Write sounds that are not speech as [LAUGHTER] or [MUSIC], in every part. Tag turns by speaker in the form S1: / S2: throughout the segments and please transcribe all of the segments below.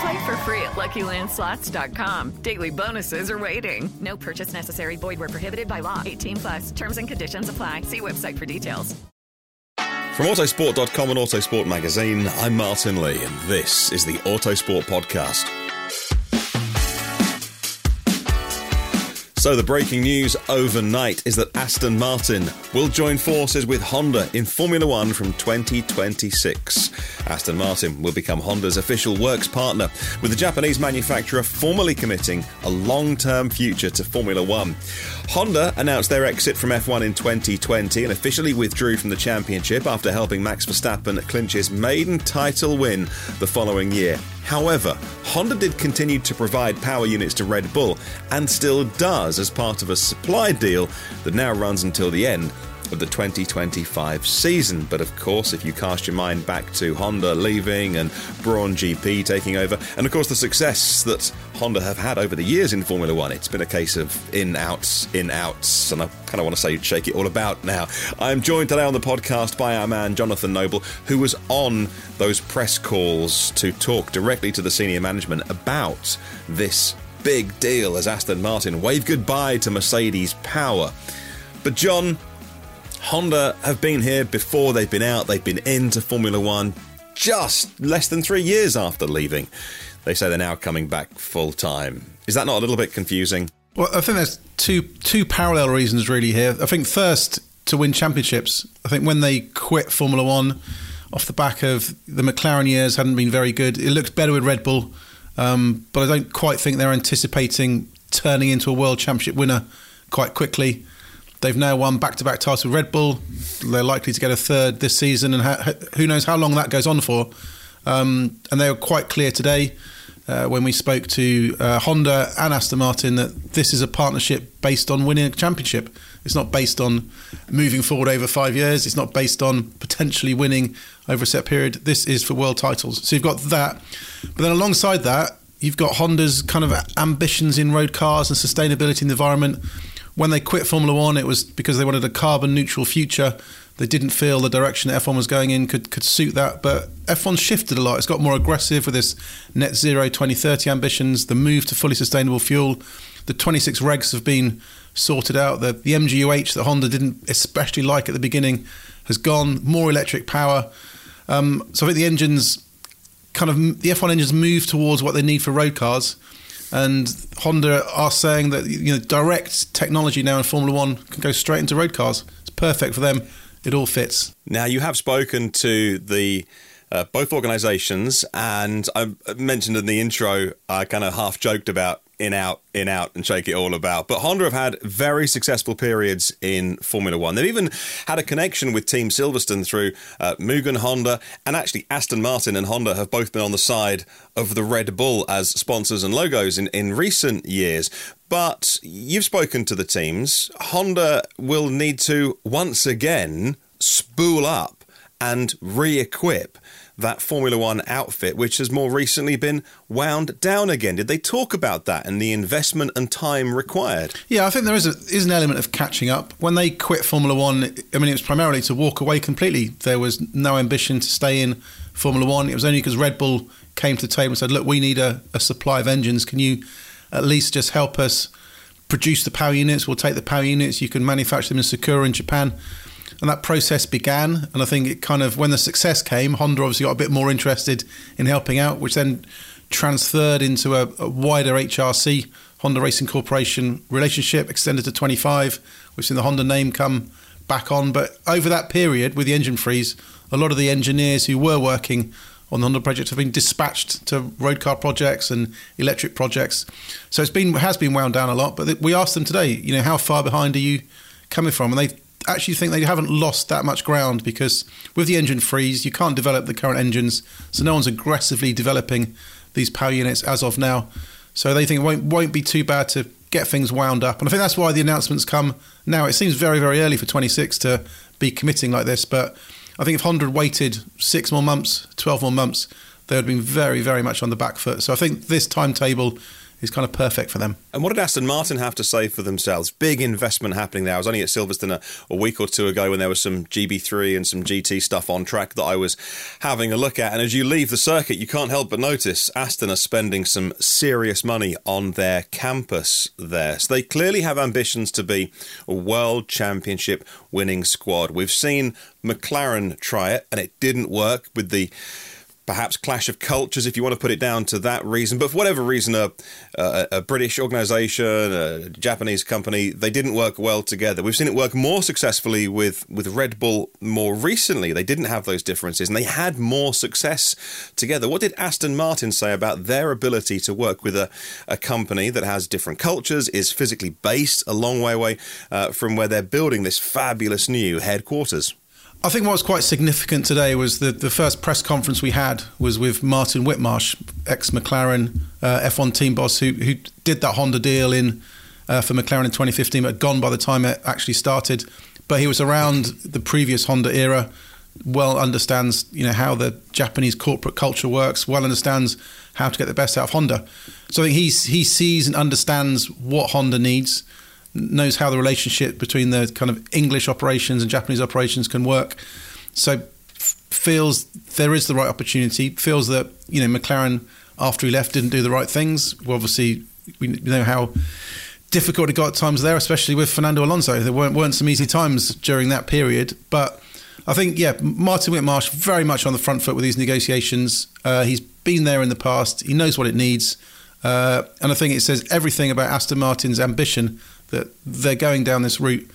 S1: Play for free at LuckyLandSlots.com. Daily bonuses are waiting. No purchase necessary. Void where prohibited by law. 18 plus. Terms and conditions apply. See website for details.
S2: From Autosport.com and Autosport Magazine, I'm Martyn Lee, and this is the Autosport Podcast. So, the breaking news overnight is that Aston Martin will join forces with Honda in Formula One from 2026. Aston Martin will become Honda's official works partner, with the Japanese manufacturer formally committing a long term future to Formula One. Honda announced their exit from F1 in 2020 and officially withdrew from the championship after helping Max Verstappen clinch his maiden title win the following year. However, Honda did continue to provide power units to Red Bull and still does as part of a supply deal that now runs until the end of the 2025 season. But of course, if you cast your mind back to Honda leaving and Braun GP taking over, and of course the success that Honda have had over the years in Formula One, it's been a case of in outs, in outs, and I kind of want to say shake it all about now. I'm joined today on the podcast by our man Jonathan Noble, who was on those press calls to talk directly to the senior management about this big deal as Aston Martin wave goodbye to Mercedes power. But John, Honda have been here before they've been out. They've been into Formula One just less than three years after leaving. They say they're now coming back full time. Is that not a little bit confusing?
S3: Well, I think there's two two parallel reasons really here. I think first to win championships. I think when they quit Formula One off the back of the McLaren years hadn't been very good. It looks better with Red Bull, um, but I don't quite think they're anticipating turning into a world championship winner quite quickly. They've now won back-to-back titles with Red Bull. They're likely to get a third this season, and ha- who knows how long that goes on for. Um, and they were quite clear today uh, when we spoke to uh, Honda and Aston Martin that this is a partnership based on winning a championship. It's not based on moving forward over five years. It's not based on potentially winning over a set period. This is for world titles. So you've got that, but then alongside that, you've got Honda's kind of ambitions in road cars and sustainability in the environment when they quit Formula One, it was because they wanted a carbon neutral future. They didn't feel the direction F1 was going in could, could suit that. But F1 shifted a lot. It's got more aggressive with its net zero 2030 ambitions, the move to fully sustainable fuel. The 26 regs have been sorted out. The, the MGUH that Honda didn't especially like at the beginning has gone. More electric power. Um, so I think the engines kind of the F1 engines move towards what they need for road cars and Honda are saying that you know direct technology now in Formula One can go straight into road cars. It's perfect for them. It all fits.
S2: Now you have spoken to the uh, both organisations, and I mentioned in the intro, I kind of half joked about in out, in out, and shake it all about. But Honda have had very successful periods in Formula One. They've even had a connection with Team Silverstone through uh, Mugen Honda, and actually Aston Martin and Honda have both been on the side of the Red Bull as sponsors and logos in, in recent years. But you've spoken to the teams. Honda will need to once again spool up and re equip that Formula One outfit, which has more recently been wound down again. Did they talk about that and the investment and time required?
S3: Yeah, I think there is, a, is an element of catching up. When they quit Formula One, I mean, it was primarily to walk away completely. There was no ambition to stay in Formula One. It was only because Red Bull came to the table and said, look, we need a, a supply of engines. Can you at least just help us produce the power units? We'll take the power units. You can manufacture them in Sakura in Japan and that process began. And I think it kind of, when the success came, Honda obviously got a bit more interested in helping out, which then transferred into a, a wider HRC, Honda Racing Corporation relationship, extended to 25. We've seen the Honda name come back on. But over that period, with the engine freeze, a lot of the engineers who were working on the Honda project have been dispatched to road car projects and electric projects. So it's been has been wound down a lot. But we asked them today, you know, how far behind are you coming from? And they actually think they haven't lost that much ground because with the engine freeze, you can't develop the current engines, so no one's aggressively developing these power units as of now. So they think it won't, won't be too bad to get things wound up. And I think that's why the announcements come now. It seems very, very early for 26 to be committing like this, but I think if Honda had waited six more months, 12 more months, they would have been very, very much on the back foot. So I think this timetable is kind of perfect for them.
S2: And what did Aston Martin have to say for themselves? Big investment happening there. I was only at Silverstone a, a, week or two ago when there was some GB3 and some GT stuff on track that I was having a look at. And as you leave the circuit, you can't help but notice Aston are spending some serious money on their campus there. So they clearly have ambitions to be a world championship winning squad. We've seen McLaren try it and it didn't work with the perhaps clash of cultures, if you want to put it down to that reason. But for whatever reason, a, a, a, British organisation, a Japanese company, they didn't work well together. We've seen it work more successfully with, with Red Bull more recently. They didn't have those differences and they had more success together. What did Aston Martin say about their ability to work with a, a company that has different cultures, is physically based a long way away uh, from where they're building this fabulous new headquarters?
S3: I think what was quite significant today was that the first press conference we had was with Martin Whitmarsh, ex McLaren uh, F1 team boss, who, who did that Honda deal in uh, for McLaren in 2015, but had gone by the time it actually started. But he was around the previous Honda era, well understands you know how the Japanese corporate culture works, well understands how to get the best out of Honda. So I think he's, he sees and understands what Honda needs knows how the relationship between the kind of English operations and Japanese operations can work. So feels there is the right opportunity. Feels that you know McLaren after he left didn't do the right things. Well, obviously we know how difficult it got at times there, especially with Fernando Alonso. There weren't, weren't some easy times during that period, but. I think, yeah, Martin Whitmarsh very much on the front foot with these negotiations. Uh, he's been there in the past. He knows what it needs. Uh, and I think it says everything about Aston Martin's ambition that they're going down this route.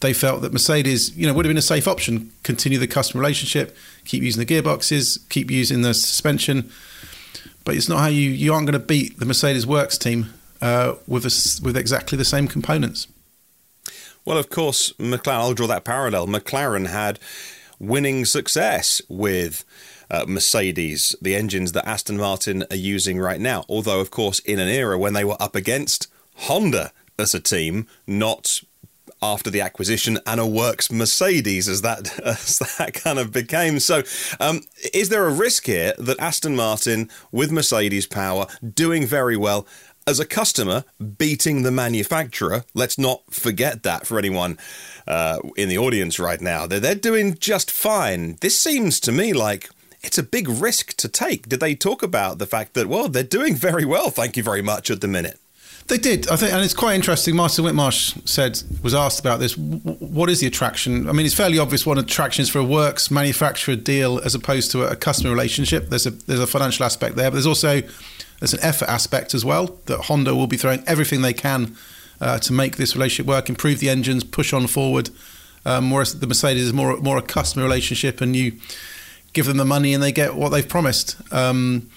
S3: They felt that Mercedes, you know, would have been a safe option. Continue the customer relationship, keep using the gearboxes, keep using the suspension. But it's not how you you aren't going to beat the Mercedes Works team uh, with a, with exactly the same components.
S2: Well, of course, McLaren. I'll draw that parallel. McLaren had winning success with. Uh, Mercedes, the engines that Aston Martin are using right now. Although, of course, in an era when they were up against Honda as a team, not after the acquisition and a works Mercedes as that [LAUGHS] as that kind of became. So, um, is there a risk here that Aston Martin with Mercedes power doing very well? As a customer, beating the manufacturer, let's not forget that for anyone uh, in the audience right now. They're, they're doing just fine. This seems to me like it's a big risk to take. Did they talk about the fact that, well, they're doing very well, thank you very much, at the minute?
S3: They did, I think, and it's quite interesting. Martin Whitmarsh said was asked about this. What is the attraction? I mean, it's fairly obvious what attraction is for a works manufacturer deal as opposed to a customer relationship. There's a there's a financial aspect there, but there's also there's an effort aspect as well. That Honda will be throwing everything they can uh, to make this relationship work, improve the engines, push on forward. Um, whereas the Mercedes is more more a customer relationship, and you give them the money and they get what they've promised. Um,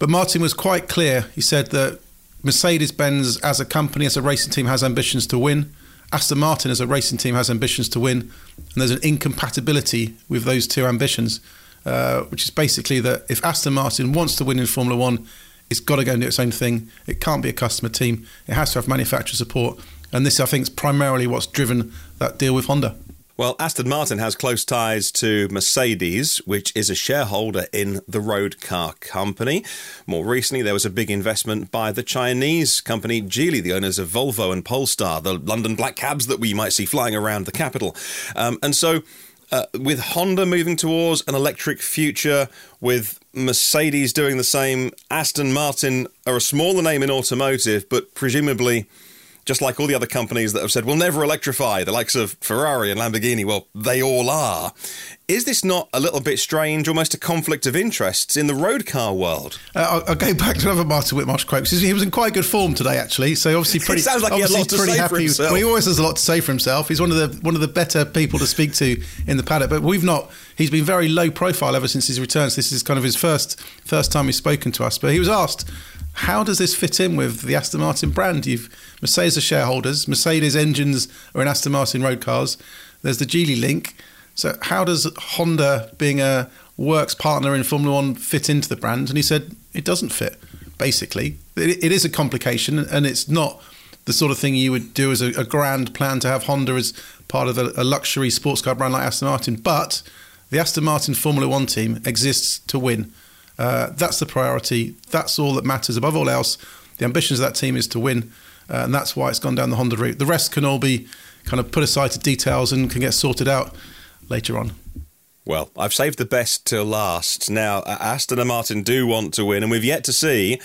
S3: but Martin was quite clear. He said that Mercedes Benz as a company, as a racing team, has ambitions to win. Aston Martin as a racing team has ambitions to win. And there's an incompatibility with those two ambitions, uh, which is basically that if Aston Martin wants to win in Formula One, it's got to go and do its own thing. It can't be a customer team. It has to have manufacturer support. And this, I think, is primarily what's driven that deal with Honda.
S2: Well, Aston Martin has close ties to Mercedes, which is a shareholder in the road car company. More recently, there was a big investment by the Chinese company Geely, the owners of Volvo and Polestar, the London black cabs that we might see flying around the capital. Um, and so, uh, with Honda moving towards an electric future, with Mercedes doing the same, Aston Martin are a smaller name in automotive, but presumably just like all the other companies that have said we'll never electrify, the likes of Ferrari and Lamborghini, well, they all are. Is this not a little bit strange, almost a conflict of interests in the road car world?
S3: Uh, I'll, I'll, go back to another Martin Whitmarsh quote because he was in quite good form today, actually. So obviously, [LAUGHS] pretty.
S2: it sounds like he had a lot to say
S3: happy.
S2: for himself.
S3: Well, he always has a lot to say for himself. He's one of the one of the better people to speak to in the paddock. But we've not. He's been very low profile ever since his return. So this is kind of his first first time he's spoken to us. But he was asked how does this fit in with the Aston Martin brand? You've Mercedes are shareholders. Mercedes engines are in Aston Martin road cars. There's the Geely link. So how does Honda, being a works partner in Formula One, fit into the brand? And he said it doesn't fit. Basically, it, it is a complication, and it's not the sort of thing you would do as a, a grand plan to have Honda as part of a, a luxury sports car brand like Aston Martin. But the Aston Martin Formula One team exists to win. Uh, that's the priority. That's all that matters. Above all else, the ambitions of that team is to win, uh, and that's why it's gone down the Honda route. The rest can all be kind of put aside to details and can get sorted out later on.
S2: Well, I've saved the best till last. Now, Aston and Martin do want to win, and we've yet to see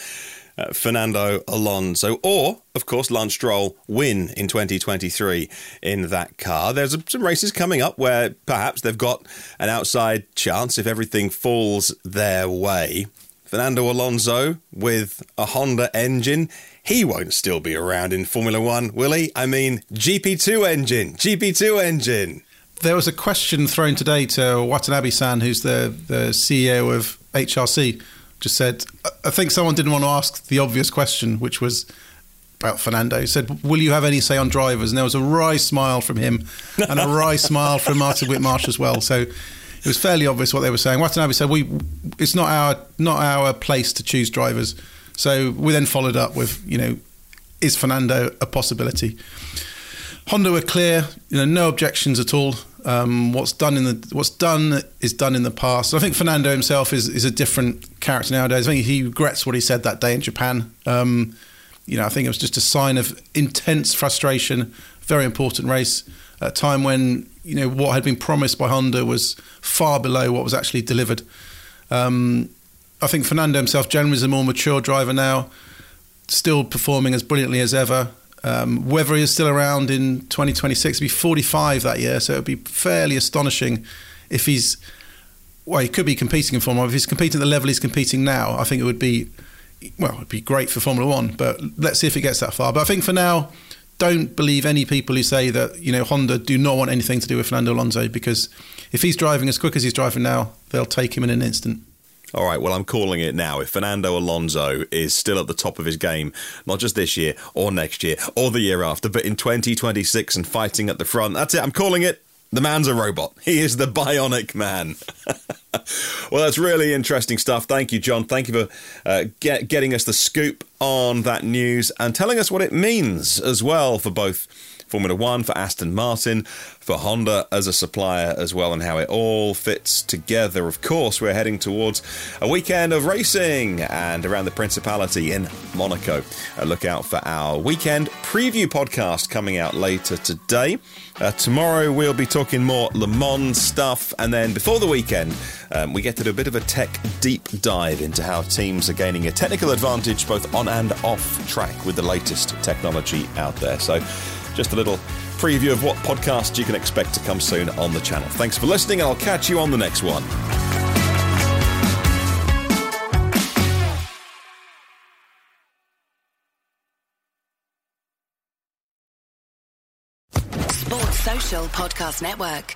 S2: uh, Fernando Alonso or, of course, Lance Stroll win in 2023 in that car. There's some races coming up where perhaps they've got an outside chance if everything falls their way. Fernando Alonso with a Honda engine. He won't still be around in Formula One, will he? I mean, GP2 engine, GP2 engine.
S3: There was a question thrown today to Watanabe san, who's the, the CEO of HRC just said, I think someone didn't want to ask the obvious question, which was about Fernando. He said, Will you have any say on drivers? And there was a wry smile from him and a wry [LAUGHS] smile from Martin Whitmarsh as well. So it was fairly obvious what they were saying. Watanabe said, "We, it's not our not our place to choose drivers." So we then followed up with, you know, is Fernando a possibility? Honda were clear, you know, no objections at all. Um, what's done in the what's done is done in the past. I think Fernando himself is is a different character nowadays. I think he regrets what he said that day in Japan. Um, you know, I think it was just a sign of intense frustration. Very important race, at a time when you know what had been promised by Honda was far below what was actually delivered. Um, I think Fernando himself generally is a more mature driver now, still performing as brilliantly as ever. Um, whether he is still around in 2026, he'll be 45 that year, so it would be fairly astonishing if he's. Well, he could be competing in Formula. If he's competing at the level he's competing now, I think it would be. Well, it'd be great for Formula One, but let's see if it gets that far. But I think for now, don't believe any people who say that you know Honda do not want anything to do with Fernando Alonso because if he's driving as quick as he's driving now, they'll take him in an instant.
S2: All right, well, I'm calling it now. If Fernando Alonso is still at the top of his game, not just this year or next year or the year after, but in 2026 and fighting at the front, that's it. I'm calling it. The man's a robot. He is the bionic man. [LAUGHS] well, that's really interesting stuff. Thank you, John. Thank you for uh, get, getting us the scoop on that news and telling us what it means as well for both Formula One, for Aston Martin, for Honda as a supplier as well, and how it all fits together. Of course, we're heading towards a weekend of racing and around the Principality in Monaco. Uh, look out for our weekend preview podcast coming out later today. Uh, tomorrow, we'll be talking more Le Mans stuff, and then before the weekend, um, we get to do a bit of a tech deep dive into how teams are gaining a technical advantage both on and off track with the latest technology out there. So, just a little preview of what podcasts you can expect to come soon on the channel. Thanks for listening, and I'll catch you on the next one.
S4: Sports Social Podcast Network.